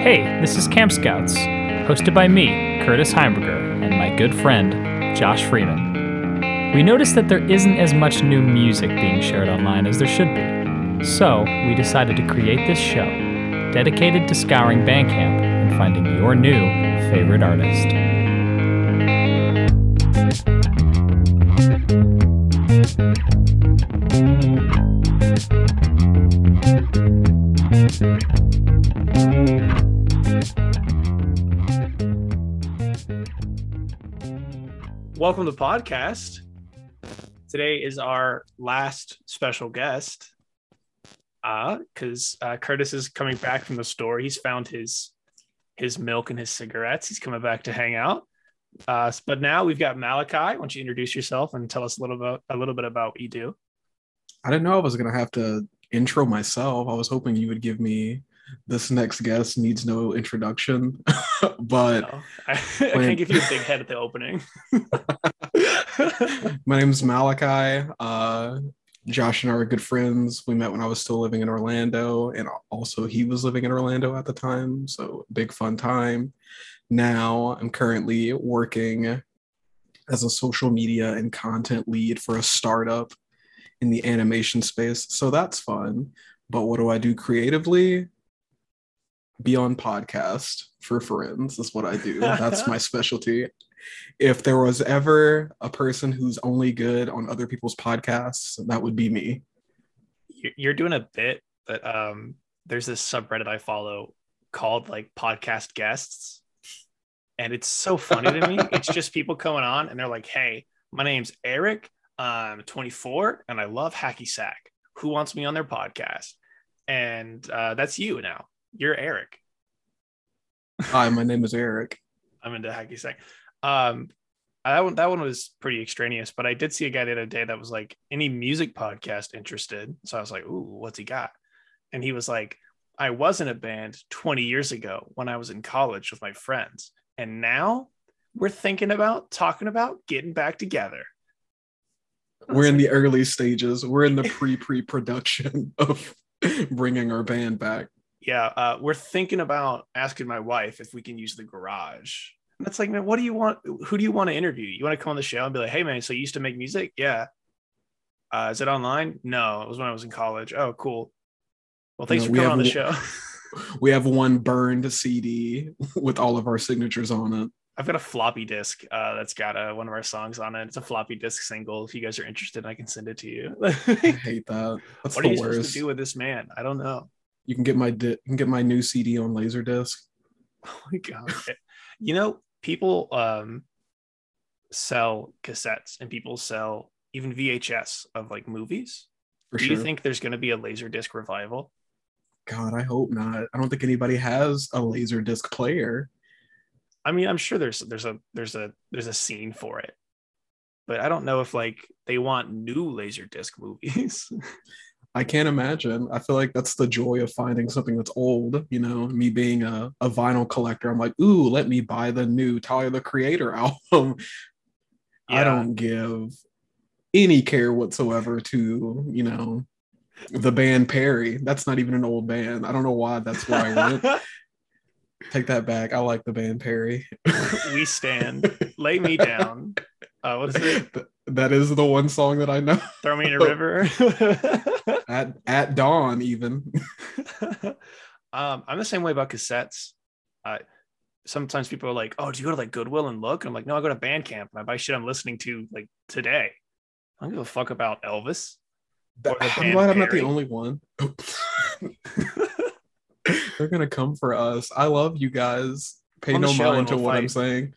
Hey, this is Camp Scouts, hosted by me, Curtis Heimberger, and my good friend, Josh Freeman. We noticed that there isn't as much new music being shared online as there should be, so we decided to create this show dedicated to scouring Bandcamp and finding your new favorite artist. Welcome to the podcast. Today is our last special guest. Uh, because uh, Curtis is coming back from the store. He's found his his milk and his cigarettes. He's coming back to hang out. Uh, but now we've got Malachi. Why don't you introduce yourself and tell us a little bit a little bit about what you do? I didn't know I was gonna have to intro myself. I was hoping you would give me this next guest needs no introduction, but No, I, I can't give you a big head at the opening. my name's Malachi. Uh, Josh and I are good friends. We met when I was still living in Orlando, and also he was living in Orlando at the time. So big fun time. Now I'm currently working as a social media and content lead for a startup in the animation space. So that's fun. But what do I do creatively? Be on podcast for friends is what I do. That's my specialty. If there was ever a person who's only good on other people's podcasts, that would be me. You- You're doing a bit, but um, there's this subreddit I follow called like podcast guests, and it's so funny to me. It's just people coming on and they're like, "Hey, my name's Eric. I'm 24 and I love hacky sack. Who wants me on their podcast?" And uh, that's you now. You're Eric. Hi, my name is Eric. I'm into hacky sack. Um, that one that one was pretty extraneous, but I did see a guy the other day that was like, "Any music podcast interested?" So I was like, "Ooh, what's he got?" And he was like, "I was in a band 20 years ago when I was in college with my friends, and now we're thinking about talking about getting back together." We're in like, the early stages. We're in the pre pre production of bringing our band back. Yeah, uh, we're thinking about asking my wife if we can use the garage. And that's like, man, what do you want? Who do you want to interview? You want to come on the show and be like, hey, man, so you used to make music? Yeah. Uh, is it online? No, it was when I was in college. Oh, cool. Well, thanks No, for coming on the show. We have one burned CD with all of our signatures on it. I've got a floppy disk uh, that's got uh, one of our songs on it. It's a floppy disk single. If you guys are interested, I can send it to you. I hate that. That's are the you supposed to do with this man? I don't know. You can get my di- you can get my new CD on Laserdisc. Oh my god. you know, people um sell cassettes and people sell even VHS of like movies. For Do sure. you think there's going to be a Laserdisc revival? God, I hope not. I don't think anybody has a Laserdisc player. I mean, I'm sure there's there's a there's a there's a scene for it. But I don't know if like they want new Laserdisc movies. I can't imagine. I feel like that's the joy of finding something that's old. You know, me being a, a vinyl collector, I'm like, ooh, let me buy the new Tyler the Creator album. I don't give any care whatsoever to, you know, the band Perry. That's not even an old band. I don't know why that's where I went. Take that back. I like the band Perry. we stand. Lay me down. Uh, what is it? Th- that is the one song that I know. Throw me in a river. At at dawn, even. um, I'm the same way about cassettes. Uh, sometimes people are like, "Oh, do you go to like Goodwill and look?" And I'm like, "No, I go to Bandcamp and I buy shit I'm listening to like today." I don't give a fuck about Elvis. The I'm glad I'm not the only one. They're gonna come for us. I love you guys. Pay On no mind to we'll what I'm saying.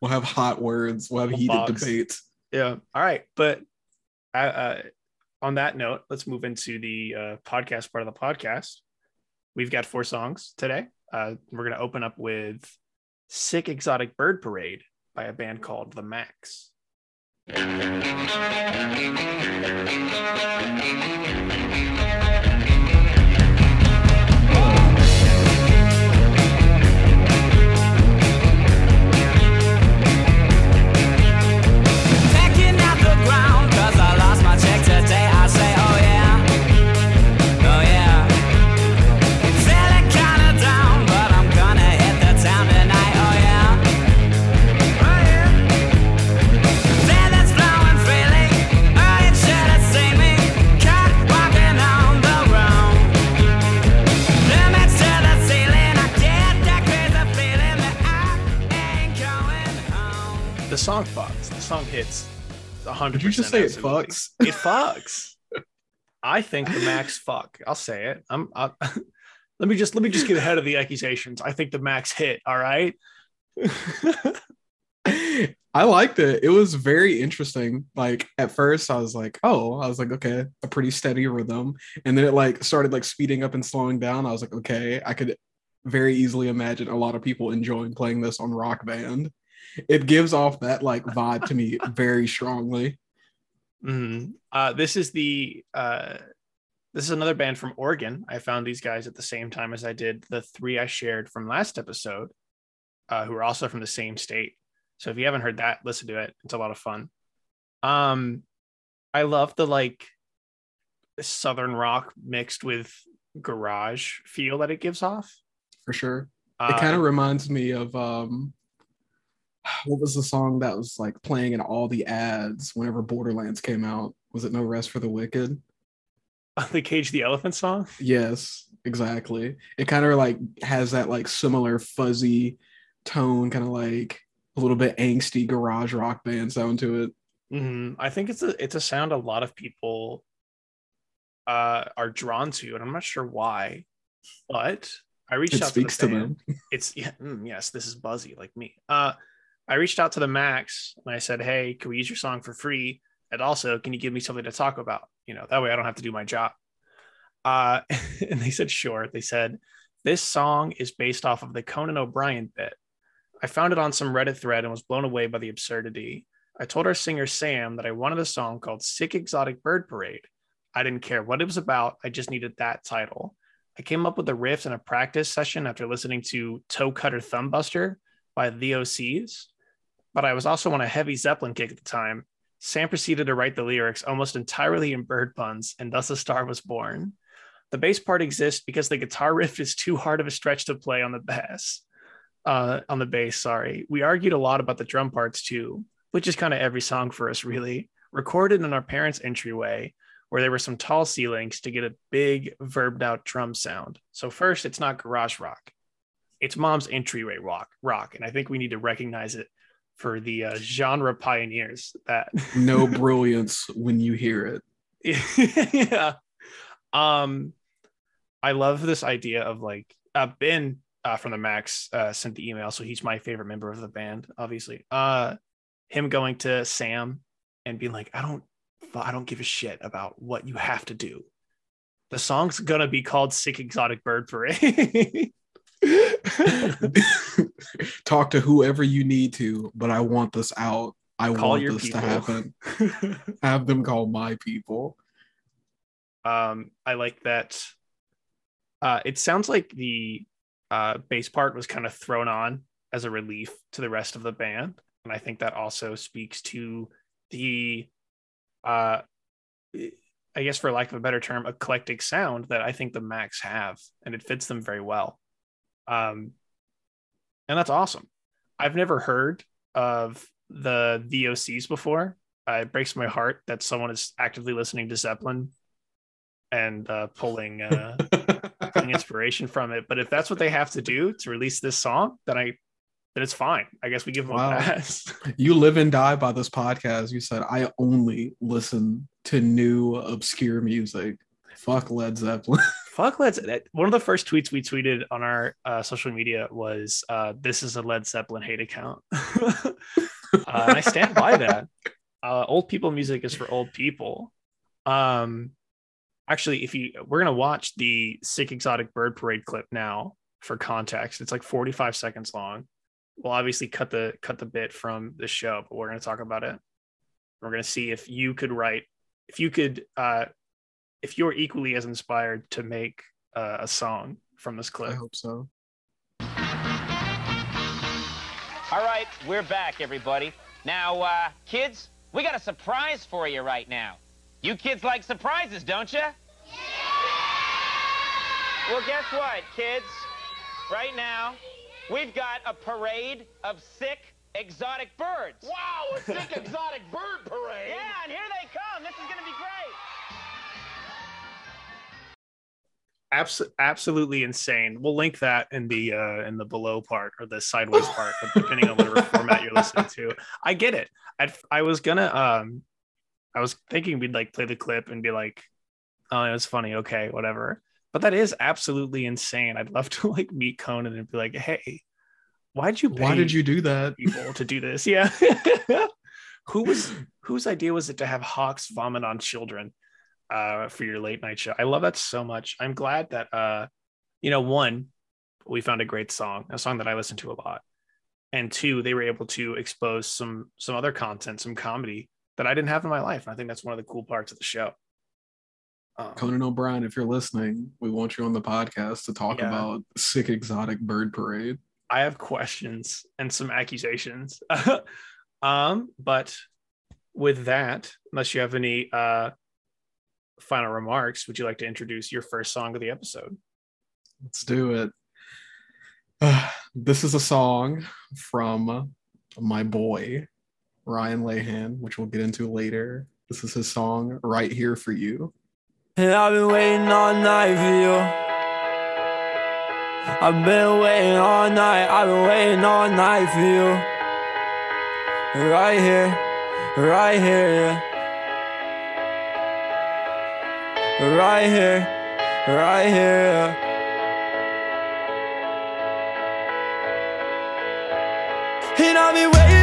We'll have hot words. We'll have We'll heated box. debates. yeah. All right, but uh, uh, on that note, let's move into the uh, podcast part of the podcast. We've got four songs today. Uh, we're gonna open up with "Sick Exotic Bird Parade" by a band called The Max. hundred. Did you just say it fucks? It fucks. I think the max fuck. I'll say it. I'm. I, let me just let me just get ahead of the accusations. I think the max hit. All right. I liked it. It was very interesting. Like at first, I was like, "Oh," I was like, "Okay, a pretty steady rhythm," and then it like started like speeding up and slowing down. I was like, "Okay, I could very easily imagine a lot of people enjoying playing this on Rock Band." It gives off that like vibe to me very strongly. Mhm. Uh, this is the uh, this is another band from Oregon. I found these guys at the same time as I did the three I shared from last episode, uh, who are also from the same state. So if you haven't heard that, listen to it. It's a lot of fun. Um, I love the like southern rock mixed with garage feel that it gives off. For sure. Uh, it kind of reminds me of um what was the song that was like playing in all the ads whenever Borderlands came out? Was it No Rest for the Wicked? the Cage the Elephant song. Yes, exactly. It kind of like has that like similar fuzzy tone, kind of like a little bit angsty garage rock band sound to it. Mhm. I think it's a it's a sound a lot of people uh, are drawn to, and I'm not sure why, but I reached It out speaks to to the band. them. It's yeah, mm, yes, this is buzzy like me. Uh, I reached out to the Max and I said, "Hey, can we use your song for free? And also, can you give me something to talk about? You know, that way I don't have to do my job." Uh, and they said, "Sure." They said, "This song is based off of the Conan O'Brien bit. I found it on some Reddit thread and was blown away by the absurdity. I told our singer Sam that I wanted a song called Sick Exotic Bird Parade. I didn't care what it was about, I just needed that title. I came up with the riff in a practice session after listening to Toe Cutter Thumb Buster by the OCs, but I was also on a heavy Zeppelin kick at the time. Sam proceeded to write the lyrics almost entirely in bird puns, and thus a star was born. The bass part exists because the guitar riff is too hard of a stretch to play on the bass uh, on the bass. Sorry. We argued a lot about the drum parts too, which is kind of every song for us, really. Recorded in our parents' entryway, where there were some tall ceilings to get a big, verbed out drum sound. So, first, it's not garage rock, it's mom's entryway rock, rock. And I think we need to recognize it for the uh, genre pioneers that No brilliance when you hear it. yeah. Um, I love this idea of like uh, Ben uh, from the Max uh, sent the email, so he's my favorite member of the band, obviously. Uh, him going to Sam and being like, "I don't, I don't give a shit about what you have to do. The song's gonna be called Sick Exotic Bird Parade." Talk to whoever you need to, but I want this out. I Call want this people. to happen. Have them call my people. um, I like that. Uh, it sounds like the uh, bass part was kind of thrown on as a relief to the rest of the band, and I think that also speaks to the, uh, I guess for lack of a better term, eclectic sound that I think the Max have, and it fits them very well. Um, and that's awesome. I've never heard of the VOCs before. Uh, it breaks my heart that someone is actively listening to Zeppelin and uh, pulling uh, pulling inspiration from it. But if that's what they have to do to release this song, then I then it's fine. I guess we give them Wow. a pass. you live and die by this podcast. You said I only listen to new obscure music. Fuck Led Zeppelin. Fuck Led. One of the first tweets we tweeted on our uh, social media was, uh, "This is a Led Zeppelin hate account," uh, I stand by that. Uh, old people music is for old people. Um, actually, if you we're gonna watch the Sick Exotic Bird Parade clip now for context. It's like 45 seconds long. We'll obviously cut the cut the bit from the show, but we're gonna talk about it. We're gonna see if you could write, if you could, uh, if you're equally as inspired to make uh, a song from this clip. I hope so. All right, we're back, everybody. Now, uh, kids, we got a surprise for you right now. You kids like surprises, don't you? Yeah! Well, guess what, kids? Right now, we've got a parade of sick, exotic birds. Wow, a sick exotic bird parade. Yeah, and here they come. This is going to be great. Abs- absolutely insane. We'll link that in the uh in the below part or the sideways part, depending on whatever format you're listening to. I get it. I I was gonna um I was thinking we'd like play the clip and be like, oh, it was funny, okay, whatever. But that is absolutely insane. I'd love to like meet Conan and be like, hey, why'd you Why did you do that? people to do this? Yeah. Who was whose idea was it to have hawks vomit on children uh, for your late night show? I love that so much. I'm glad that uh, you know, one, we found a great song, a song that I listen to a lot, and two, they were able to expose some some other content, some comedy that I didn't have in my life. And I think that's one of the cool parts of the show. Um, Conan O'Brien, if you're listening, we want you on the podcast to talk Yeah. about sick exotic bird parade. I have questions and some accusations. um, but with that, unless you have any uh final remarks, would you like to introduce your first song of the episode? Let's do it. Uh, this is a song from my boy, Ryan Lehan, which we'll get into later. This is his song, Right Here for You. And I've been waiting all night for you. I've been waiting all night. I've been waiting all night for you. Right here, right here. Right here, right here. And I've been waiting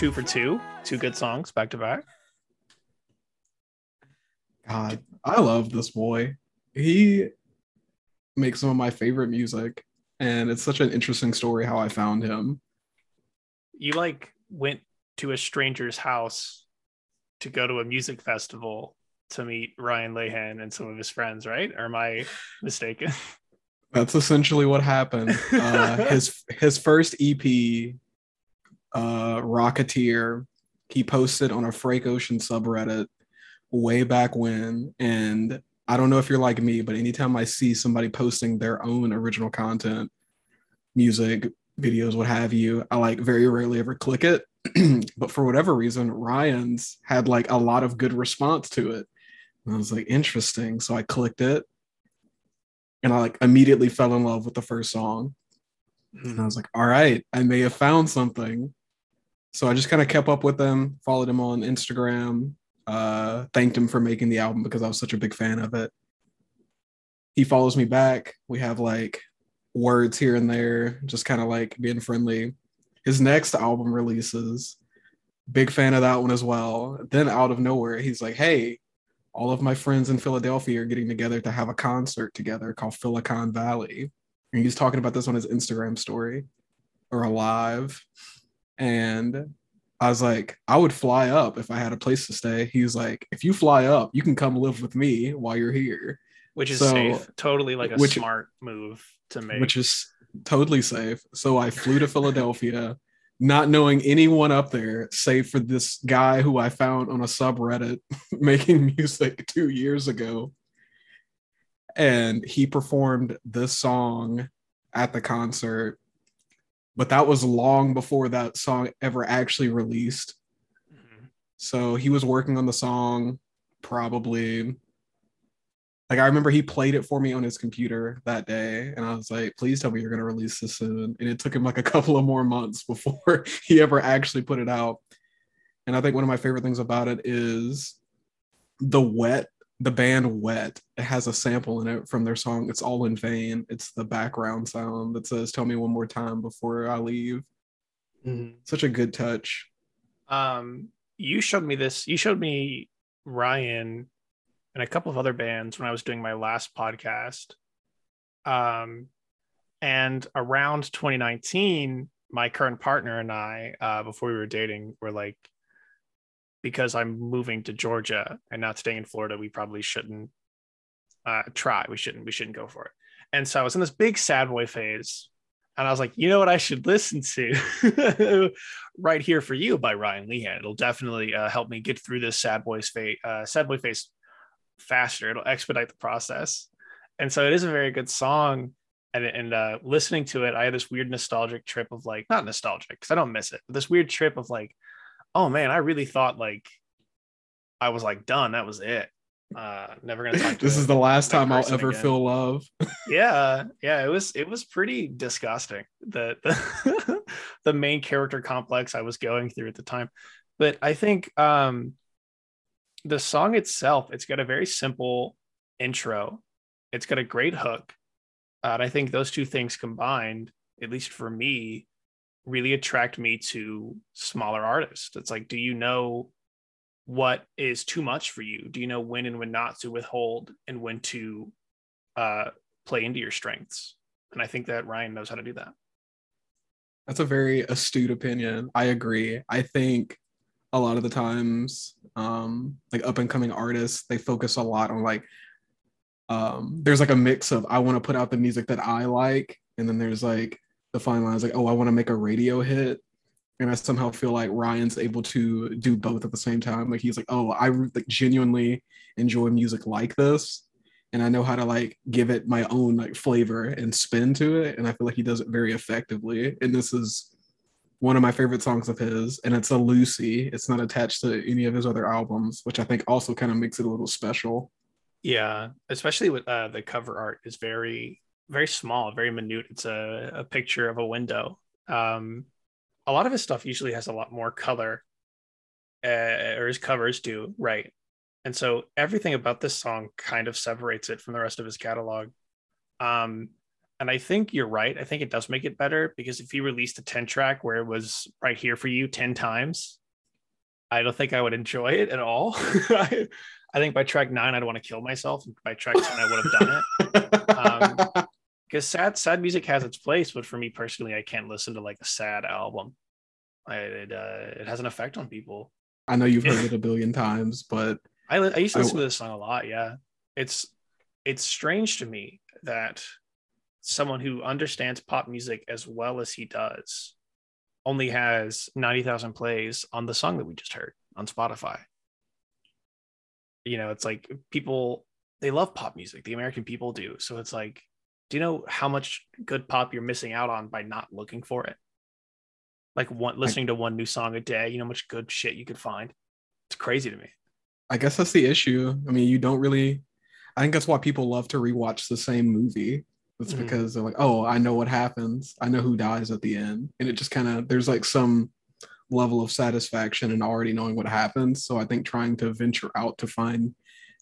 two for two, two good songs back to back. God, I love this boy. He makes some of my favorite music, and it's such an interesting story how I found him. You like went to a stranger's house to go to a music festival to meet Ryan Lehan and some of his friends, right? Or am I mistaken? That's essentially what happened. Uh, his his first EP, uh, Rocketeer, he posted on a Frank Ocean subreddit way back when, and I don't know if you're like me, but anytime I see somebody posting their own original content, music, videos, what have you, I like very rarely ever click it. but for whatever reason, Ryan's had like a lot of good response to it. And I was like, interesting. So I clicked it and I like immediately fell in love with the first song. And I was like, all right, I may have found something. So I just kind of kept up with them, followed him on Instagram, uh, thanked him for making the album because I was such a big fan of it. He follows me back. We have like words here and there, just kind of like being friendly. His next album releases. Big fan of that one as well. Then out of nowhere, he's like, hey, all of my friends in Philadelphia are getting together to have a concert together called Philicon Valley. And he's talking about this on his Instagram story or a live. And I was like, I would fly up if I had a place to stay. He's like, if you fly up, you can come live with me while you're here, Which is So- safe. Totally like a which- smart move to make. which is totally safe. So I flew to Philadelphia, not knowing anyone up there, save for this guy who I found on a subreddit making music two years ago. And he performed this song at the concert, but that was long before that song ever actually released. Mhm. So he was working on the song probably like I remember he played it for me on his computer that day and I was like, please tell me you're gonna release this soon. And it took him like a couple of more months before he ever actually put it out. And I think one of my favorite things about it is the wet, the band wet. It has a sample in it from their song It's All in Vain. It's the background sound that says, Tell me one more time before I leave. Such a good touch. um you showed me this you showed me ryan and a couple of other bands when i was doing my last podcast um and around 2019 my current partner and i uh before we were dating were like because i'm moving to georgia and not staying in florida we probably shouldn't uh try we shouldn't we shouldn't go for it and so i was in this big sad boy phase and I was like, you know what, I should listen to "Right Here for You" by Ryan Lehan. It'll definitely uh, help me get through this sad boy's face, uh, sad boy phase faster. It'll expedite the process, and so it is a very good song. And, and uh, listening to it, I had this weird nostalgic trip of like, not nostalgic because I don't miss it, but this weird trip of like, oh man, I really thought like I was like done. That was it. Uh, never gonna talk to this is the last time I'll ever again. feel love. yeah yeah it was it was pretty disgusting the the, the main character complex i was going through at the time but i think um the song itself it's got a very simple intro it's got a great hook uh, and i think those two things combined at least for me really attract me to smaller artists it's like do you know what is too much for you do you know when and when not to withhold and when to uh play into your strengths. And I think that Ryan knows how to do that. That's a very astute opinion. I agree. I think a lot of the times, um, like up and coming artists, they focus a lot on like, um, there's like a mix of I want to put out the music that I like, and then there's like the fine lines like, oh, I want to make a radio hit. And I somehow feel like Ryan's able to do both at the same time. Like he's like, oh, I like genuinely enjoy music like this, and I know how to like give it my own like flavor and spin to it. And I feel like he does it very effectively. And this is one of my favorite songs of his, and it's a loosie. It's not attached to any of his other albums, which I think also kind of makes it a little special. Yeah, especially with uh, the cover art is very, very small, very minute. It's a, a picture of a window. Um, a lot of his stuff usually has a lot more color, uh, or his covers do, right? And so everything about this song kind of separates it from the rest of his catalog. Um, and I think you're right. I think it does make it better because if he released a 10 track where it was right here for you 10 times, I don't think I would enjoy it at all. I, think by track nine, I'd want to kill myself. By track 10, I would have done it. Um, Because sad, sad music has its place, but for me personally, I can't listen to like a sad album. I, it, uh, it has an effect on people. I know you've heard it a billion times, but I, I used to listen to this song a lot. Yeah, it's it's strange to me that someone who understands pop music as well as he does only has ninety thousand plays on the song that we just heard on Spotify. You know, it's like people they love pop music. The American people do. So it's like, do you know how much good pop you're missing out on by not looking for it? Like one listening to one new song a day. You know how much good shit you could find. It's crazy to me. I guess that's the issue. I mean, you don't really. I think that's why people love to rewatch the same movie. It's Mhm. because they're like, oh, I know what happens. I know who dies at the end, and it just kind of there's like some level of satisfaction in already knowing what happens. So I think trying to venture out to find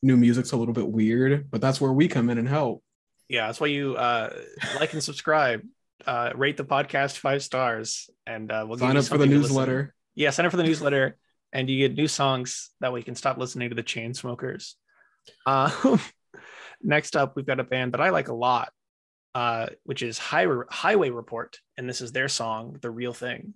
new music's a little bit weird, but that's where we come in and help. Yeah that's why you uh like and subscribe uh rate the podcast five stars and uh we'll give Sign you up for the to listen- newsletter. yeah sign up for the newsletter and you get new songs that way you can stop listening to the Chainsmokers uh next up we've got a band that i like a lot uh which is highway highway report and this is their song the real thing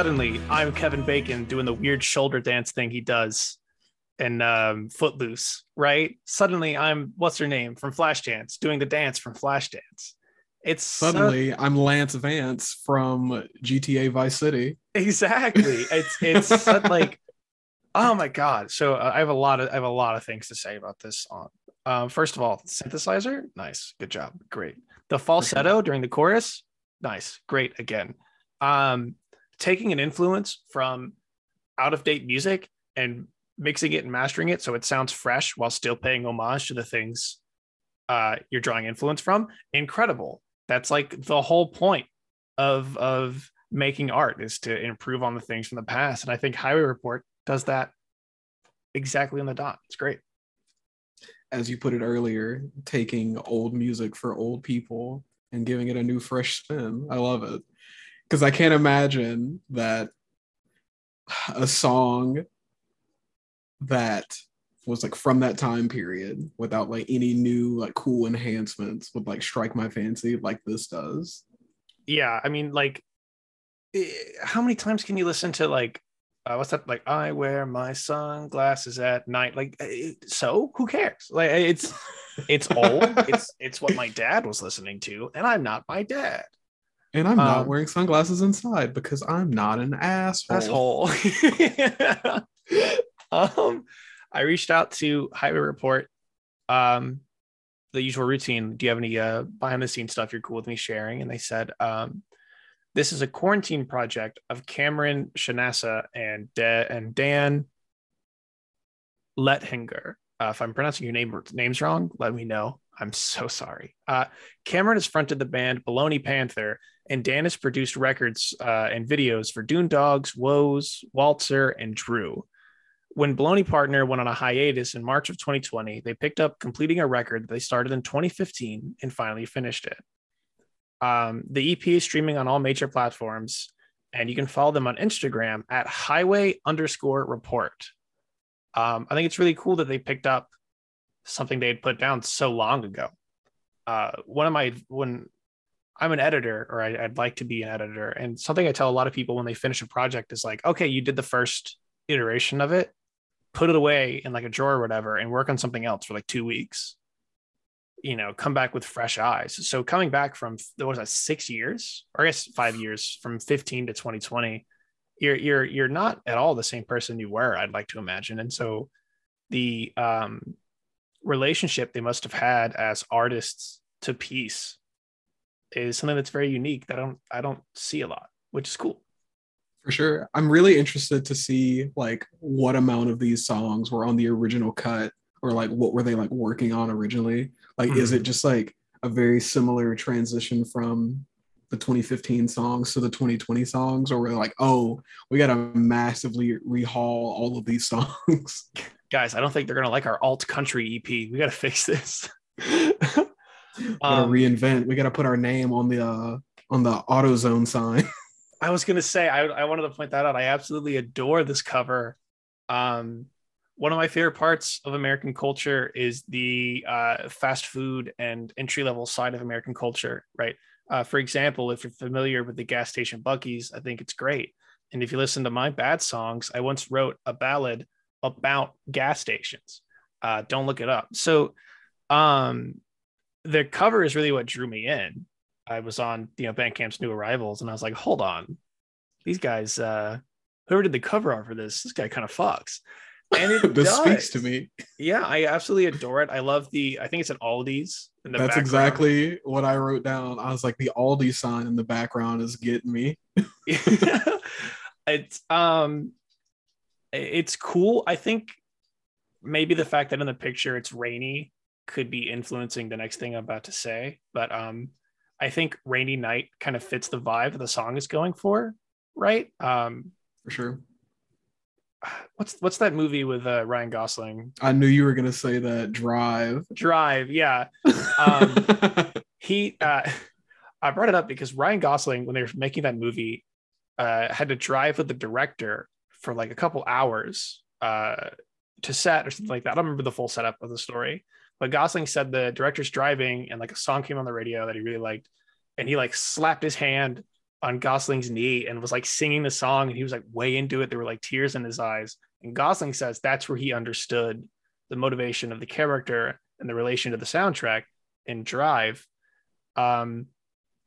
suddenly i'm kevin bacon doing the weird shoulder dance thing he does in um, footloose right? Suddenly i'm what's her name? From flashdance doing the dance from flashdance. It's so- Suddenly, I'm Lance Vance from GTA Vice City. exactly. It's it's like oh my god. So uh, i have a lot of i have a lot of things to say about this song. Um first of all synthesizer? Nice. Good job. Great. The falsetto during the chorus? Nice. Great again. Um taking an influence from out of date music and mixing it and mastering it so it sounds fresh while still paying homage to the things uh you're drawing influence from incredible That's like the whole point of of making art is to improve on the things from the past. And I think Highway Report does that exactly on the dot. It's great. As you put it earlier, taking old music for old people and giving it a new fresh spin. I love it. Because I can't imagine that a song that was like from that time period without like any new like cool enhancements would like strike my fancy like this does. Yeah, I mean, like, eh, how many times can you listen to like, uh, what's that? Like, I wear my sunglasses at night. Like, eh, so who cares? Like, it's it's old. it's it's what my dad was listening to, and I'm not my dad. And I'm not Um, wearing sunglasses inside because I'm not an asshole. asshole. um, I reached out to Highway Report. Um, the usual routine. Do you have any uh, behind the scenes stuff you're cool with me sharing? And they said, um, this is a quarantine project of Cameron Shanassa and Da- and Dan Lethinger. Uh, if I'm pronouncing your name names wrong, let me know. I'm so sorry. Uh, Cameron has fronted the band Baloney Panther, and Dan has produced records uh, and videos for Dune Dogs, Woes, Waltzer, and Drew. When Baloney Panther went on a hiatus in March of 2020, they picked up completing a record that they started in 2015 and finally finished it. Um, the EP is streaming on all major platforms, and you can follow them on Instagram at highway underscore report. Um, I think it's really cool that they picked up something they had put down so long ago. Uh, one of my when I'm an editor, or I, I'd like to be an editor, and something I tell a lot of people when they finish a project is like, okay, you did the first iteration of it, put it away in like a drawer or whatever, and work on something else for like two weeks. You know, come back with fresh eyes. So coming back from there was that six years, or I guess five years, from 15 to 2020, you're you're you're not at all the same person you were. I'd like to imagine, and so the um relationship they must have had as artists to peace is something that's very unique that I don't I don't see a lot, which is cool. For sure. I'm really interested to see like what amount of these songs were on the original cut or like what were they like working on originally? Like is mm-hmm. it just like a very similar transition from the 2015 songs to the 2020 songs or we're like, "Oh, we got to massively rehaul all of these songs." Guys, I don't think they're gonna like our alt country EP. We gotta fix this. we got to Um, reinvent. We got to put our name on the uh on the AutoZone sign. I was gonna say I, I wanted to point that out. I absolutely adore this cover. Um, one of my favorite parts of American culture is the uh, fast food and entry level side of American culture, right? Uh, for example, if you're familiar with the gas station Buc-ee's, I think it's great. And if you listen to my bad songs, I once wrote a ballad about gas stations. Uh, don't look it up. So, um, the cover is really what drew me in. I was on, you know, Bandcamp's new arrivals, and I was like, hold on, these guys, uh, whoever did the cover art for this, this guy kind of fucks. And it this does. speaks to me. Yeah, I absolutely adore it. I love the. I think it's an Aldi's. In the That's background. exactly what I wrote down. I was like, the Aldi sign in the background is getting me. it's um, it's cool. I think maybe the fact that in the picture it's rainy could be influencing the next thing I'm about to say. But um, I think rainy night kind of fits the vibe the song is going for, right? Um, For sure. what's what's that movie with uh, Ryan Gosling? I knew you were gonna say that drive. Drive, yeah. Um, he uh I brought it up because Ryan Gosling, when they were making that movie, uh had to drive with the director for like a couple hours uh to set or something like that. I don't remember the full setup of the story, but Gosling said the director's driving and like a song came on the radio that he really liked, and he like slapped his hand on Gosling's knee and was like singing the song, and he was like way into it. There were like tears in his eyes. And Gosling says that's where he understood the motivation of the character and the relation to the soundtrack in Drive, um,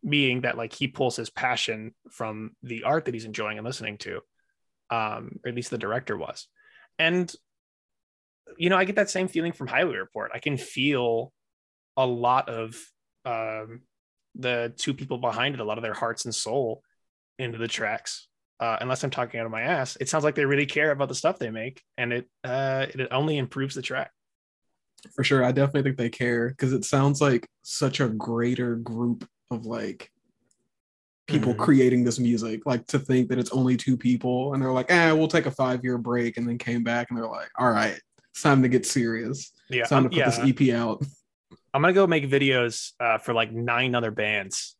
being that like he pulls his passion from the art that he's enjoying and listening to, um, or at least the director was. And you know, I get that same feeling from Highway Report. I can feel a lot of um, the two people behind it, a lot of their hearts and soul into the tracks. Uh, unless I'm talking out of my ass, it sounds like they really care about the stuff they make, and it uh, it only improves the track. For sure. I definitely think they care because it sounds like such a greater group of like people Mhm. creating this music. Like to think that it's only two people and they're like, eh, we'll take a five year break and then came back and they're like, all right, it's time to get serious. Yeah, It's time to put yeah. this EP out. I'm gonna go make videos uh, for like nine other bands.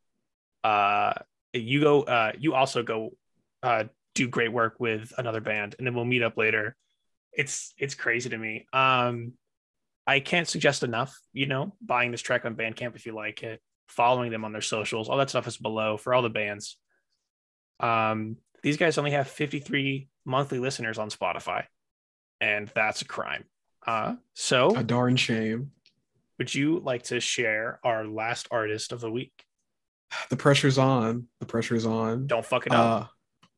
Uh, you go. Uh, you also go uh, do great work with another band, and then we'll meet up later. It's it's crazy to me. Um, I can't suggest enough. You know, buying this track on Bandcamp if you like it, following them on their socials, all that stuff is below for all the bands. Um, these guys only have 53 monthly listeners on Spotify, and that's a crime. Uh, so A darn shame. would you like to share our last artist of the week? The pressure's on. The pressure's on. Don't fuck it up. Uh,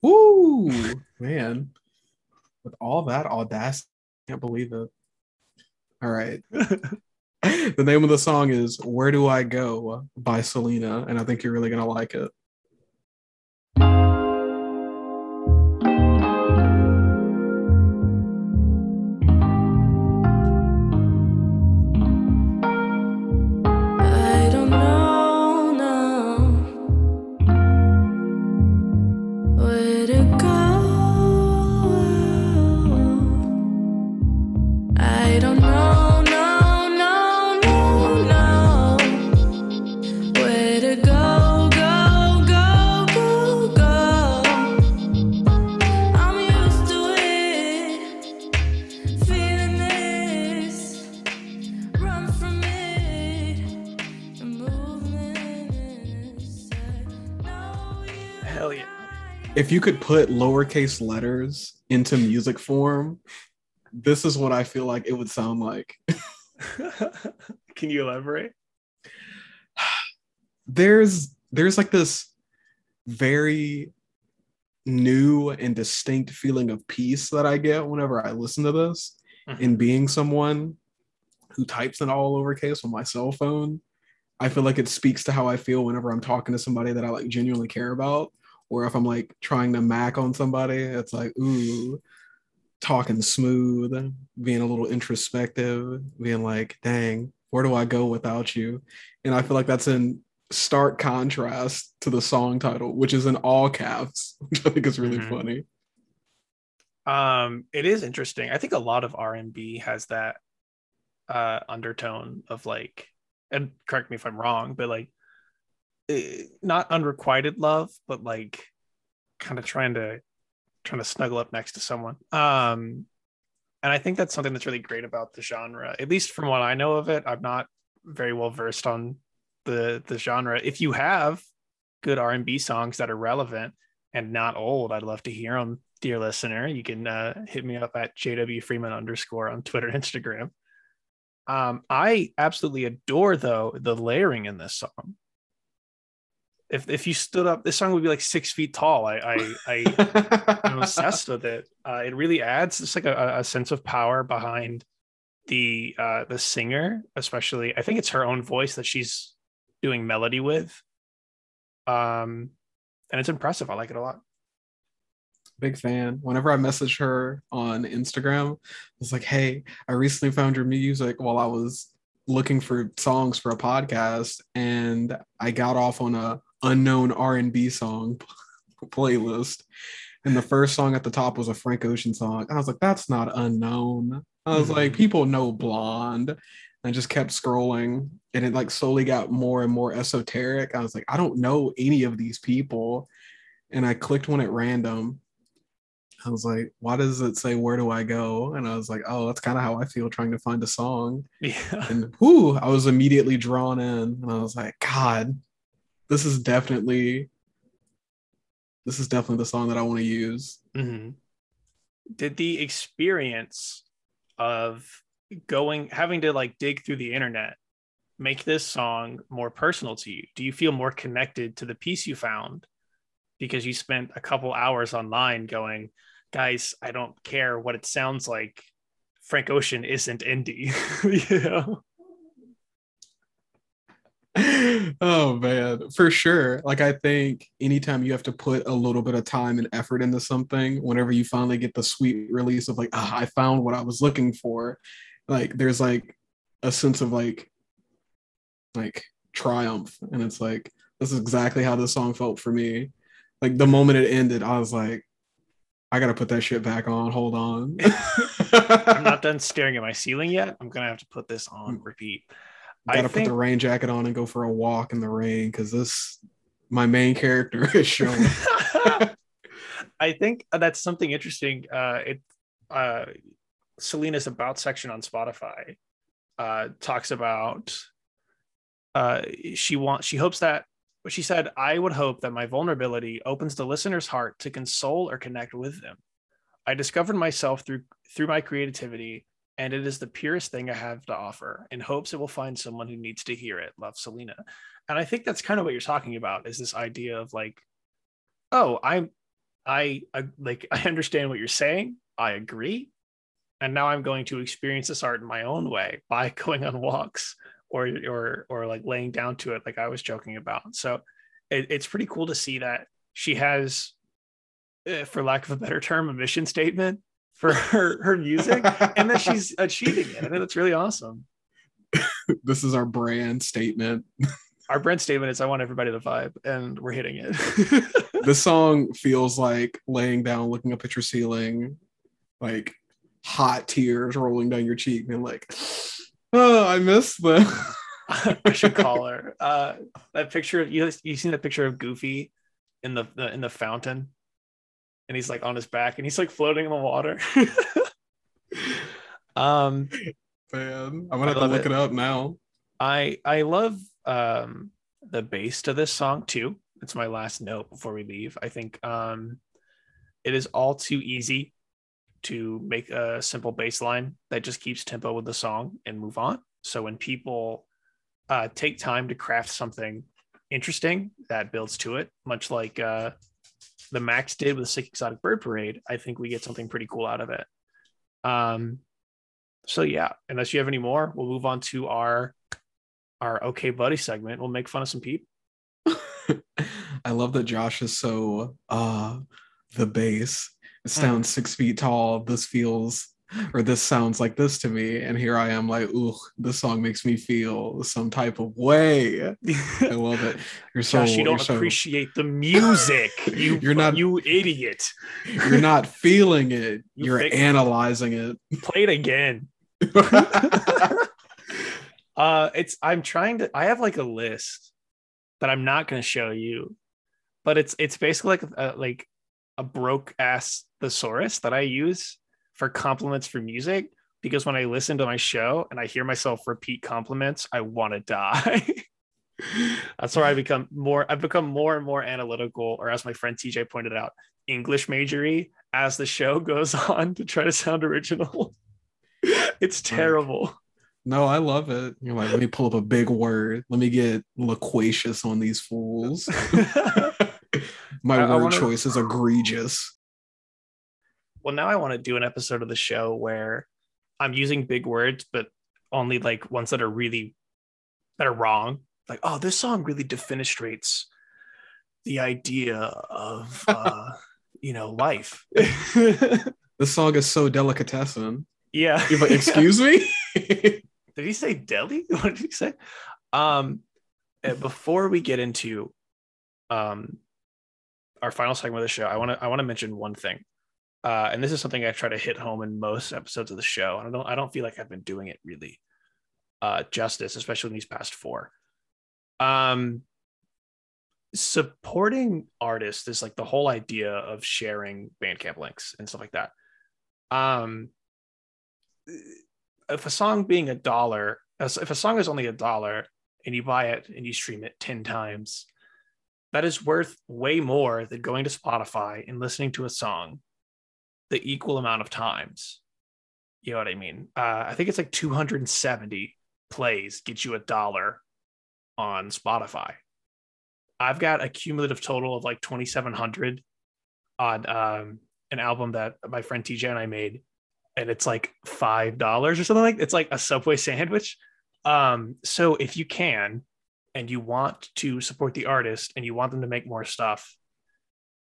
woo, man. With all that audacity, I can't believe it. All right. the name of the song is Where Do I Go by Selena, and I think you're really going to like it. You could put lowercase letters into music form, this is what I feel like it would sound like. Can you elaborate? there's there's like this very new and distinct feeling of peace that I get whenever I listen to this. Mhm. And being someone who types in all lowercase on my cell phone, I feel like it speaks to how I feel whenever I'm talking to somebody that I like genuinely care about. Or if I'm like trying to mac on somebody, it's like, ooh, talking smooth, being a little introspective, being like, dang, where do I go without you? And I feel like that's in stark contrast to the song title, which is in all caps, which I think is really Mhm. funny. Um, it is interesting. I think a lot of R and B has that uh undertone of like, and correct me if I'm wrong, but like, not unrequited love, but like, kind of trying to trying to snuggle up next to someone. Um, and I think that's something that's really great about the genre, at least from what I know of it. I'm not very well versed on the the genre. If you have good R and B songs that are relevant and not old, I'd love to hear them, dear listener. You can uh, hit me up at JW Freeman underscore on Twitter, and Instagram. Um, I absolutely adore though the layering in this song. If if you stood up, this song would be like six feet tall. I I, I I'm obsessed with it. Uh, it really adds just like a, a sense of power behind the uh, the singer, especially. I think it's her own voice that she's doing melody with. Um, and it's impressive. I like it a lot. Big fan. Whenever I message her on Instagram, I was like, hey, I recently found your music while I was looking for songs for a podcast, and I got off on a unknown R&B song playlist. And the first song at the top was a Frank Ocean song. I was like, that's not unknown. I was like, Mhm. people know Blonde. I just kept scrolling and it like slowly got more and more esoteric. I was like, I don't know any of these people. And I clicked one at random. I was like, why does it say where do I go? And I was like, oh, that's kind of how I feel trying to find a song. Yeah. And whoo, I was immediately drawn in. And I was like, God, this is definitely this is definitely the song that I want to use. hmm Did the experience of going, having to like dig through the internet, make this song more personal to you? Do you feel more connected to the piece you found because you spent a couple hours online going, guys, I don't care what it sounds like. Frank Ocean isn't indie. you know? oh man, for sure. Like I think anytime you have to put a little bit of time and effort into something, whenever you finally get the sweet release of like, ah, I found what I was looking for, like there's like a sense of like like triumph. And it's like, This is exactly how this song felt for me. Like the moment it ended, I was like, I gotta put that shit back on. Hold on. I'm not done staring at my ceiling yet. I'm gonna have to put this on repeat. I gotta put think- the rain jacket on and go for a walk in the rain because this my main character is showing. I think that's something interesting. Uh, it uh, Selena's about section on Spotify uh, talks about uh, she wants she hopes that what she said I would hope that my vulnerability opens the listener's heart to console or connect with them. I discovered myself through through my creativity, and it is the purest thing I have to offer. In hopes it will find someone who needs to hear it. Love, Selena. And I think that's kind of what you're talking about. Is this idea of like, oh, I'm I, I like I understand what you're saying. I agree. And now I'm going to experience this art in my own way by going on walks or or or like laying down to it like I was joking about. So it, it's pretty cool to see that she has eh, for lack of a better term a mission statement for her her music and that she's achieving it. I think that's really awesome. this is our brand statement. Our brand statement is I want everybody to vibe and we're hitting it. this song feels like laying down, looking up at your ceiling, like hot tears rolling down your cheek, and like, oh, I miss the. I should call her. Uh, that picture of you. You seen that picture of Goofy in the, the in the fountain, and he's like on his back, and he's like floating in the water. um, Man, I'm gonna have to look it. it up now. I I love um the bass to this song too. It's my last note before we leave. I think um it is all too easy to make a simple bass line that just keeps tempo with the song and move on. So when people uh take time to craft something interesting that builds to it, much like uh the Max did with the Sick Exotic Bird Parade, I think we get something pretty cool out of it. Um so yeah, unless you have any more, we'll move on to our our okay buddy segment. We'll make fun of some people. I love that Josh is so uh the bass. It sounds six feet tall. This feels or this sounds like this to me. And here I am like, ooh, this song makes me feel some type of way. I love it. You're so Josh, you don't so- appreciate the music. You You're not- you idiot. you're not feeling it. You You're fake- analyzing it. Play it again. uh it's I'm trying to I have like a list that I'm not going to show you. But it's it's basically like a, like a broke ass thesaurus that I use for compliments for music because when I listen to my show and I hear myself repeat compliments, I want to die. That's where I become more I've become more and more analytical or as my friend TJ pointed out, English majory as the show goes on to try to sound original. it's terrible. No, I love it. You're like, let me pull up a big word. Let me get loquacious on these fools. My I- I word wanna- choice is egregious. Well now i want to do an episode of the show where i'm using big words but only like ones that are really that are wrong. Like oh this song really defenestrates the idea of uh you know life. This song is so delicatessen. yeah. You're like, excuse me? did he say deli? What did he say? Um uh, before we get into um our final segment of the show i want to i want to mention one thing uh and this is something i try to hit home in most episodes of the show and i don't i don't feel like i've been doing it really uh justice especially in these past four. Um supporting artists is like the whole idea of sharing bandcamp links and stuff like that. Um if a song being a dollar if a song is only a dollar and you buy it and you stream it 10 times that is worth way more than going to spotify and listening to a song the equal amount of times. You know what i mean? Uh, i think it's like 270 plays get you a dollar on spotify. I've got a cumulative total of like 2700 on um, an album that my friend tj and i made and it's like five dollars or something like it's like a subway sandwich. Um so if you can and you want to support the artist and you want them to make more stuff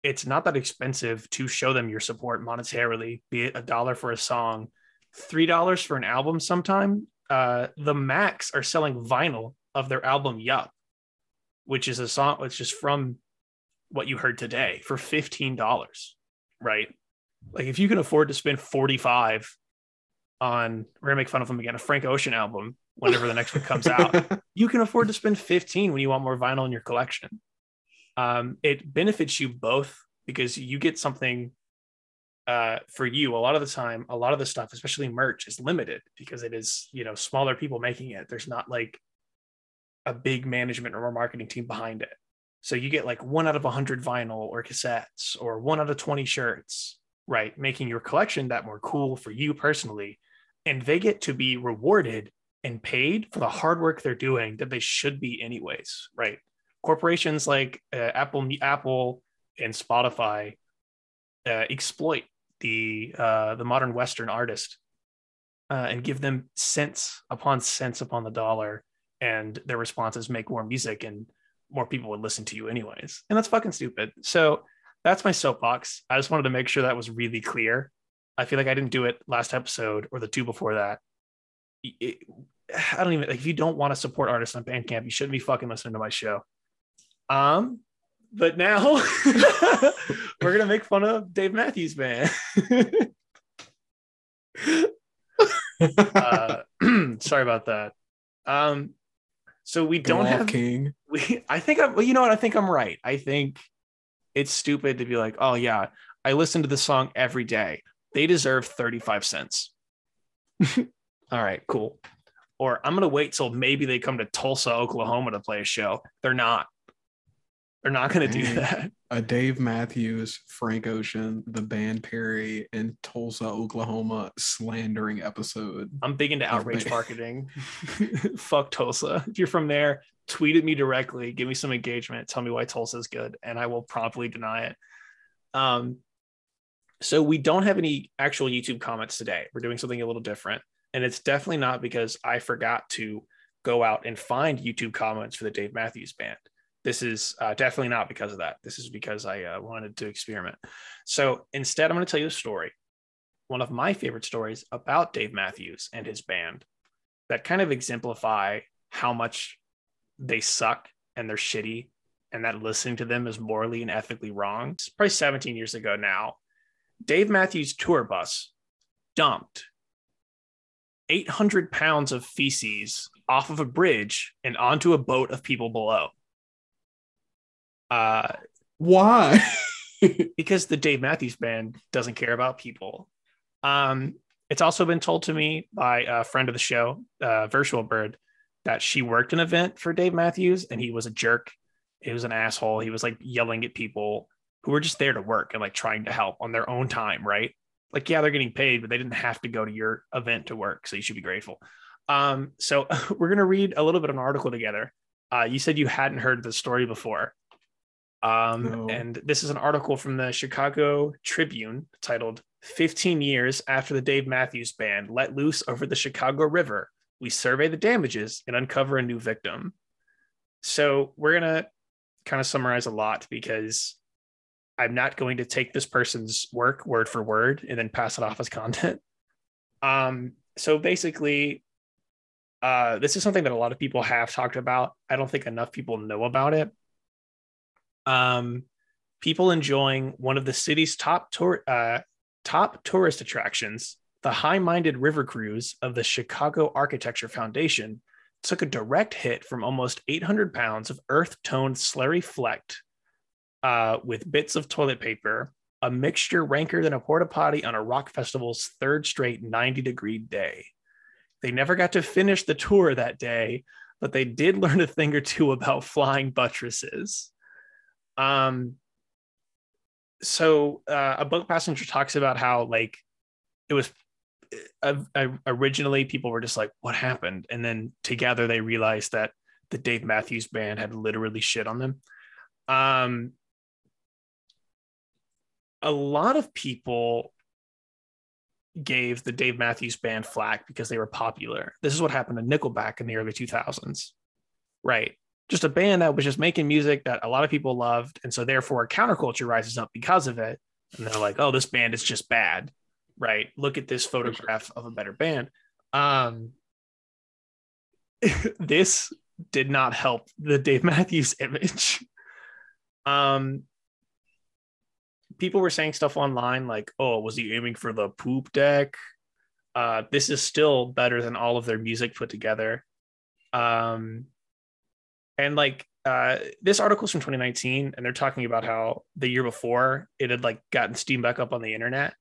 it's not that expensive to show them your support monetarily be it a dollar for a song three dollars for an album sometime uh the max are selling vinyl of their album yup which is a song which is from what you heard today for $15, right? Like if you can afford to spend 45 on we're gonna make fun of him again, a Frank Ocean album whenever the next one comes out, you can afford to spend 15 when you want more vinyl in your collection. Um, it benefits you both because you get something uh, for you. A lot of the time, a lot of the stuff, especially merch, is limited because it is, you know, smaller people making it. There's not like a big management or marketing team behind it. So you get like one out of a hundred vinyl or cassettes or one out of 20 shirts, right? Making your collection that more cool for you personally. And they get to be rewarded and paid for the hard work they're doing that they should be anyways, right? Corporations like uh, Apple, Apple, and Spotify uh, exploit the uh, the modern Western artist uh, and give them cents upon cents upon the dollar, and their responses make more music and more people would listen to you anyways, and that's fucking stupid. So that's my soapbox. I just wanted to make sure that was really clear. I feel like I didn't do it last episode or the two before that. It- I don't even like if you don't want to support artists on Bandcamp, you shouldn't be fucking listening to my show. Um, but now we're gonna make fun of Dave Matthews Band. uh, sorry about that. Um, so we don't have King. we. I think I'm. Well, you know what? I think I'm right. I think it's stupid to be like, oh yeah, I listen to the song every day. They deserve thirty five cents. All right, cool. Or I'm gonna wait till maybe they come to Tulsa, Oklahoma to play a show. They're not. They're not gonna do that. A Dave Matthews, Frank Ocean, the band Perry, and Tulsa, Oklahoma slandering episode. I'm big into outrage marketing. Fuck Tulsa. If you're from there, tweet at me directly. Give me some engagement. Tell me why Tulsa is good, and I will promptly deny it. Um, so we don't have any actual YouTube comments today. We're doing something a little different, and it's definitely not because I forgot to go out and find YouTube comments for the Dave Matthews Band. This is uh, definitely not because of that. This is because I uh, wanted to experiment. So instead, I'm going to tell you a story one of my favorite stories about Dave Matthews and his band that kind of exemplify how much they suck and they're shitty and that listening to them is morally and ethically wrong. It's probably 17 years ago now. Dave Matthews' tour bus dumped 800 pounds of feces off of a bridge and onto a boat of people below. Uh, Why? because the Dave Matthews Band doesn't care about people. Um, it's also been told to me by a friend of the show, uh, Virtual Bird, that she worked an event for Dave Matthews and he was a jerk. He was an asshole. He was like yelling at people who were just there to work and like trying to help on their own time, right? Like, yeah, they're getting paid, but they didn't have to go to your event to work. So you should be grateful. Um, so we're going to read a little bit of an article together. Uh, you said you hadn't heard the story before. Um, No. And this is an article from the Chicago Tribune titled 15 Years After the Dave Matthews Band Let Loose Over the Chicago River. We survey the damages and uncover a new victim. So we're going to kind of summarize a lot because I'm not going to take this person's work word for word and then pass it off as content. Um, so basically, uh, this is something that a lot of people have talked about. I don't think enough people know about it um, people enjoying one of the city's top tour, uh, top tourist attractions, the high-minded river cruise of the Chicago Architecture Foundation, took a direct hit from almost 800 pounds of earth-toned slurry flecked uh, with bits of toilet paper, a mixture ranker than a porta potty on a rock festival's third straight 90-degree day. They never got to finish the tour that day, but they did learn a thing or two about flying buttresses. Um, so uh, a boat passenger talks about how like it was uh, uh, originally people were just like, "What happened?" and then together they realized that the Dave Matthews Band had literally shit on them. Um, a lot of people gave the Dave Matthews Band flack because they were popular. This is what happened to Nickelback in the early 2000s, right? Just a band that was just making music that a lot of people loved. And so therefore counterculture rises up because of it. And they're like, oh, this band is just bad. Right. Look at this photograph of a better band. Um this did not help the Dave Matthews image. Um, people were saying stuff online like, "Oh, was he aiming for the poop deck?" Uh, this is still better than all of their music put together. Um, and like uh, this article's from 2019, and they're talking about how the year before it had like gotten steam back up on the internet.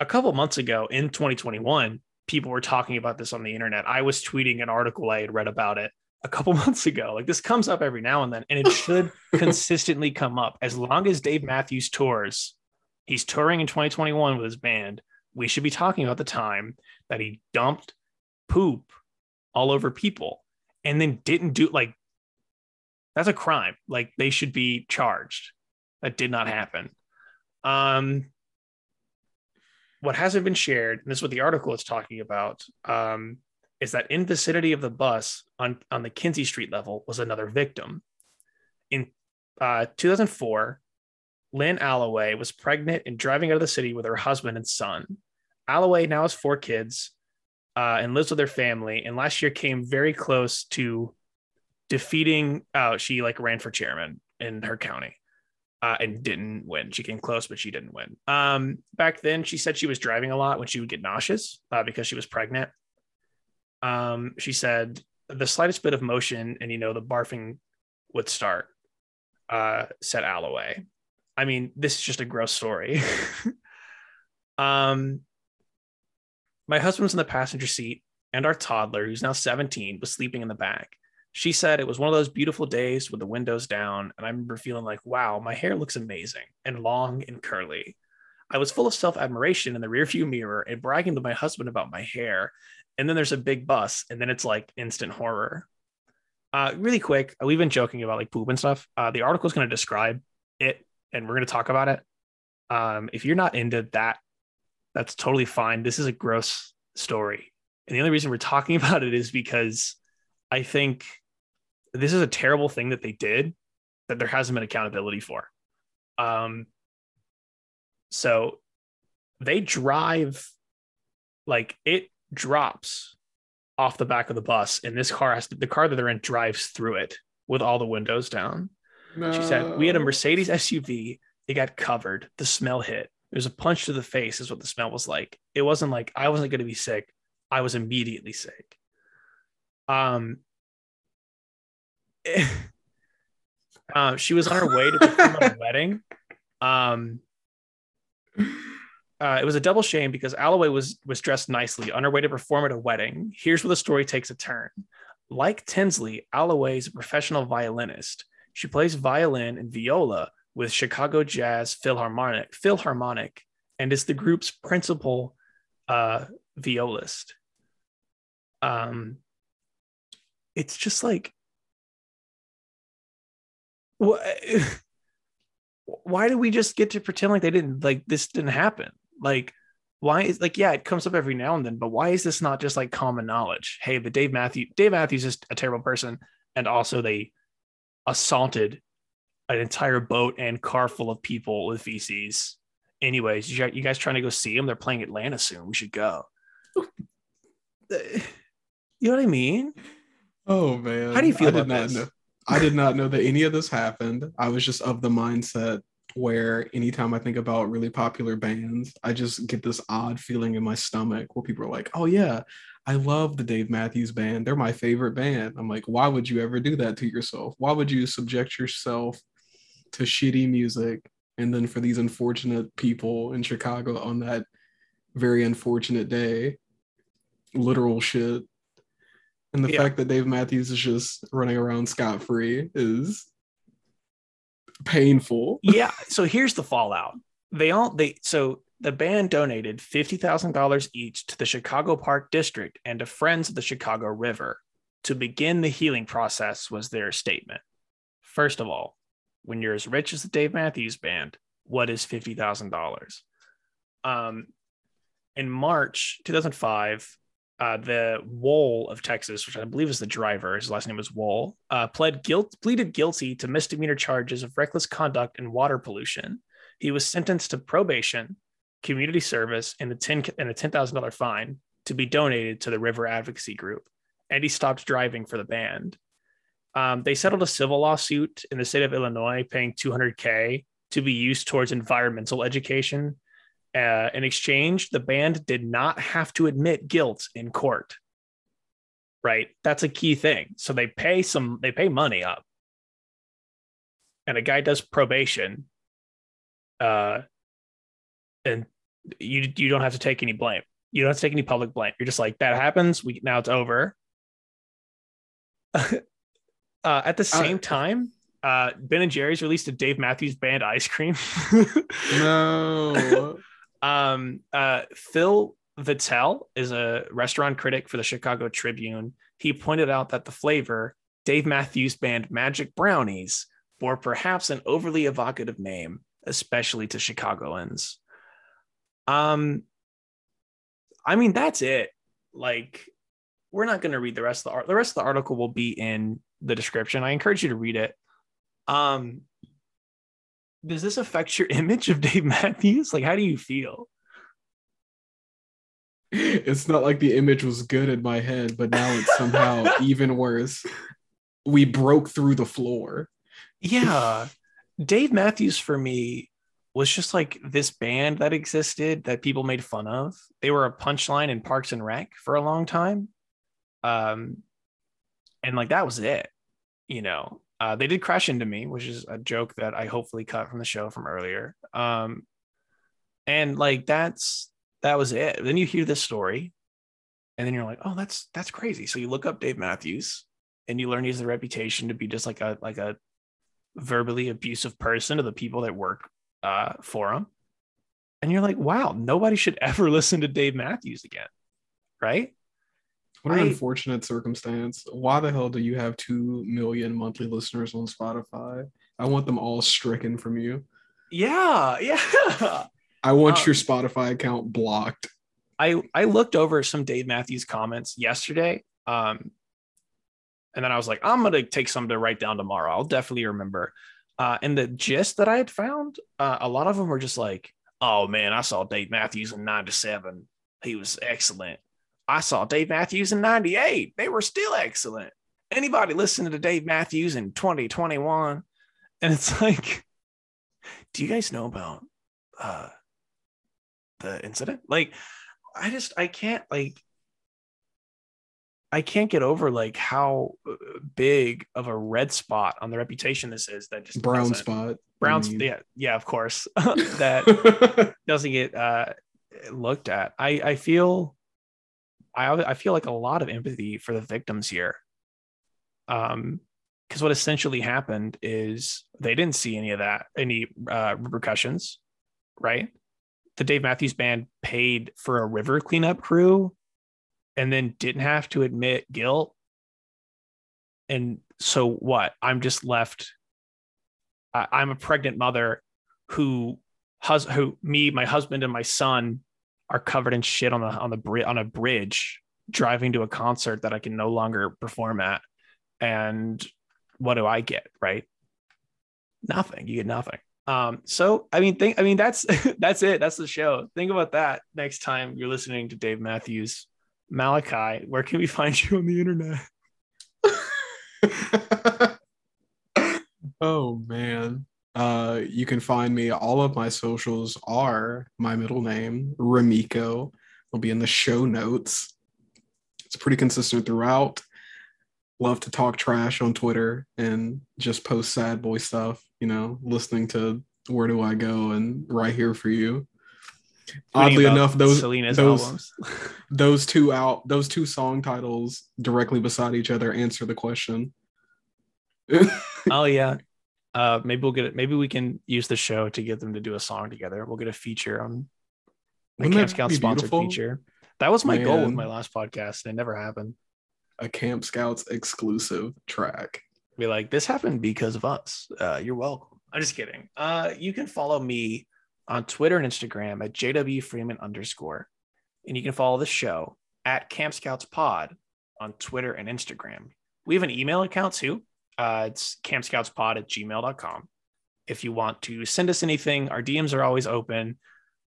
A couple months ago in 2021, people were talking about this on the internet. I was tweeting an article I had read about it a couple months ago. Like this comes up every now and then, and it should consistently come up as long as Dave Matthews tours. He's touring in 2021 with his band. We should be talking about the time that he dumped poop all over people and then didn't do like that's a crime. Like they should be charged. That did not happen. Um, what hasn't been shared, and this is what the article is talking about, um, is that in vicinity of the bus on, on the Kinzie Street level was another victim. In uh, 2004, Lynn Alloway was pregnant and driving out of the city with her husband and son. Alloway now has four kids uh, and lives with her family. And last year came very close to defeating. Uh, she like ran for chairman in her county uh, and didn't win. She came close, but she didn't win. Um, back then, she said she was driving a lot when she would get nauseous uh, because she was pregnant. Um, she said the slightest bit of motion and you know the barfing would start. Uh, said Alloway. I mean, this is just a gross story. um, my husband was in the passenger seat, and our toddler, who's now 17, was sleeping in the back. She said it was one of those beautiful days with the windows down, and I remember feeling like, wow, my hair looks amazing and long and curly. I was full of self admiration in the rearview mirror and bragging to my husband about my hair. And then there's a big bus, and then it's like instant horror. Uh, really quick, we've been joking about like poop and stuff. Uh, the article is going to describe it, and we're going to talk about it. Um, if you're not into that, that's totally fine. This is a gross story, and the only reason we're talking about it is because I think this is a terrible thing that they did that there hasn't been accountability for. Um, so they drive like it drops off the back of the bus, and this car has to, the car that they're in drives through it with all the windows down. She said, We had a Mercedes SUV. It got covered. The smell hit. It was a punch to the face, is what the smell was like. It wasn't like I wasn't going to be sick. I was immediately sick. Um, uh, she was on her way to perform at a wedding. Um, uh, it was a double shame because Alloway was was dressed nicely on her way to perform at a wedding. Here's where the story takes a turn. Like Tinsley, Alloway is a professional violinist. She plays violin and viola with Chicago Jazz Philharmonic, Philharmonic, and is the group's principal uh, violist. Um, it's just like, why do we just get to pretend like they didn't like this didn't happen? Like, why is like yeah, it comes up every now and then, but why is this not just like common knowledge? Hey, the Dave Matthews, Dave Matthews is a terrible person, and also they assaulted an entire boat and car full of people with feces. Anyways, you, you guys trying to go see them? They're playing Atlanta soon. We should go. You know what I mean? Oh man. How do you feel I about this? know. I did not know that any of this happened. I was just of the mindset where anytime I think about really popular bands, I just get this odd feeling in my stomach where people are like, "Oh yeah, I love the Dave Matthews Band. They're my favorite band." I'm like, "Why would you ever do that to yourself? Why would you subject yourself to shitty music and then for these unfortunate people in Chicago on that very unfortunate day, literal shit?" And the Yeah. fact that Dave Matthews is just running around scot free is painful. yeah. So here's the fallout. They all they so the band donated fifty thousand dollars each to the Chicago Park District and to Friends of the Chicago River to begin the healing process. Was their statement. First of all, when you're as rich as the Dave Matthews Band, what is fifty thousand dollars? Um, in March 2005, uh, the Wohl of Texas, which I believe is the driver, his last name was Wohl, uh, pled guilt, pleaded guilty to misdemeanor charges of reckless conduct and water pollution. He was sentenced to probation, community service, and a ten and a ten thousand dollar fine to be donated to the River Advocacy Group, and he stopped driving for the band. Um, they settled a civil lawsuit in the state of Illinois, paying 200k to be used towards environmental education. Uh, in exchange, the band did not have to admit guilt in court. Right, that's a key thing. So they pay some, they pay money up, and a guy does probation. Uh, and you you don't have to take any blame. You don't have to take any public blame. You're just like that happens. We now it's over. uh, at the same time, uh, Ben and Jerry's released a Dave Matthews Band ice cream. No. Um, uh, Phil Vettel is a restaurant critic for the Chicago Tribune. He pointed out that the flavor, Dave Matthews Band Magic Brownies, bore perhaps an overly evocative name, especially to Chicagoans. Um, I mean, that's it. Like, we're not going to read the rest of the art. The rest of the article will be in the description. I encourage you to read it. Um, does this affect your image of Dave Matthews? Like, how do you feel? it's not like the image was good in my head, but now it's somehow even worse. We broke through the floor. Yeah. Dave Matthews for me was just like this band that existed that people made fun of. They were a punchline in Parks and Rec for a long time. Um and like that was it. You know, uh they did crash into me, which is a joke that I hopefully cut from the show from earlier. Um and like that's that was it. Then you hear this story and then you're like, "Oh, that's that's crazy." So you look up Dave Matthews and you learn he has the reputation to be just like a like a verbally abusive person to the people that work uh, for him. And you're like, wow, nobody should ever listen to Dave Matthews again. Right. What an I- unfortunate circumstance. Why the hell do you have 2 million monthly listeners on Spotify? I want them all stricken from you. Yeah. Yeah. I want Um, your Spotify account blocked. I, I looked over some Dave Matthews comments yesterday. Um, and then I was like, I'm going to take some to write down tomorrow. I'll definitely remember. Uh, and the gist that I had found, uh, a lot of them were just like, oh man, I saw Dave Matthews in 97. He was excellent. I saw Dave Matthews in 98. They were still excellent. Anybody listening to Dave Matthews in 2021? And it's like, do you guys know about uh, the incident? Like, I just, I can't, like, I can't get over like how uh, big of a red spot on the reputation this is that just Brown doesn't- spot. brown I mean. yeah yeah of course that doesn't get uh looked at i i feel i i feel like a lot of empathy for the victims here. Um because what essentially happened is they didn't see any of that any uh repercussions right? The dave matthews band paid for a river cleanup crew and then didn't have to admit guilt. And so what? I'm just left I- I'm a pregnant mother who hus- who me, my husband, and my son are covered in shit on the on the bri- on a bridge driving to a concert that I can no longer perform at. And what do I get? Right? Nothing. You get nothing. Um, so I mean, think I mean that's that's it. That's the show. Think about that next time you're listening to Dave Matthews. Malachi, where can we find you on the internet? oh man. Uh you can find me. All of my socials are my middle name, Ramiko. Will be in the show notes. It's pretty consistent throughout. Love to talk trash on Twitter and just post sad boy stuff, you know, listening to Where Do I Go and Right Here for You. Oddly enough, those Selena's those albums. those two out those two song titles directly beside each other answer the question. oh yeah. Uh, maybe we'll get it. Maybe we can use the show to get them to do a song together. We'll get a feature on a Camp that Scout sponsored beautiful? feature. That was my goal with my last podcast, and it never happened. A Camp Scouts exclusive track. Be like, this happened because of us. Uh, you're welcome. I'm just kidding. Uh, you can follow me on Twitter and Instagram at JW Freeman underscore. And you can follow the show at Camp Scouts Pod on Twitter and Instagram. We have an email account too. Uh, it's campscoutspod at gmail.com. If you want to send us anything, our DMs are always open.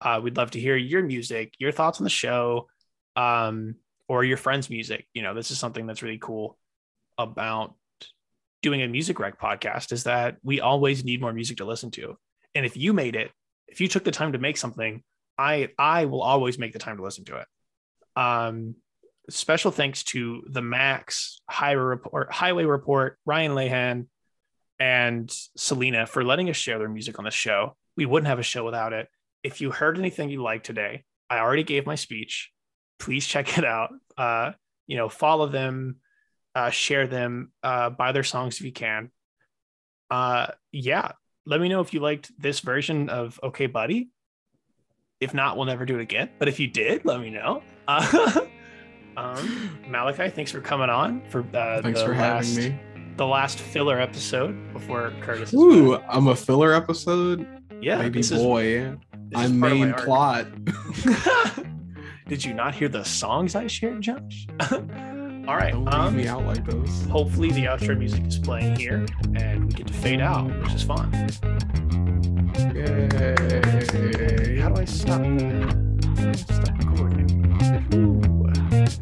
Uh, we'd love to hear your music, your thoughts on the show, um, or your friends' music. You know, this is something that's really cool about doing a music rec podcast is that we always need more music to listen to. And if you made it, if you took the time to make something, I I will always make the time to listen to it. Um, special thanks to the Max Highway Report, Highway Report, Ryan Lehan, and Selena for letting us share their music on the show. We wouldn't have a show without it. If you heard anything you liked today, I already gave my speech. Please check it out. Uh, you know, follow them, uh, share them, uh, buy their songs if you can. Uh, yeah, let me know if you liked this version of Okay Buddy. If not, we'll never do it again. But if you did, let me know. Uh, um, Malachi, thanks for coming on for uh, Thanks the for last, having me. The last filler episode before Curtis. Ooh, back. I'm a filler episode. yeah, is- boy. is I'm my main plot. Did you not hear the songs I shared, Josh? All right. Don't leave Um, me out like this. hopefully the outro music is playing here and we get to fade out, which is fun. Yay. How do I stop? Stop recording.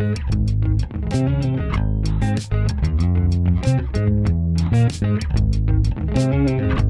Thank you.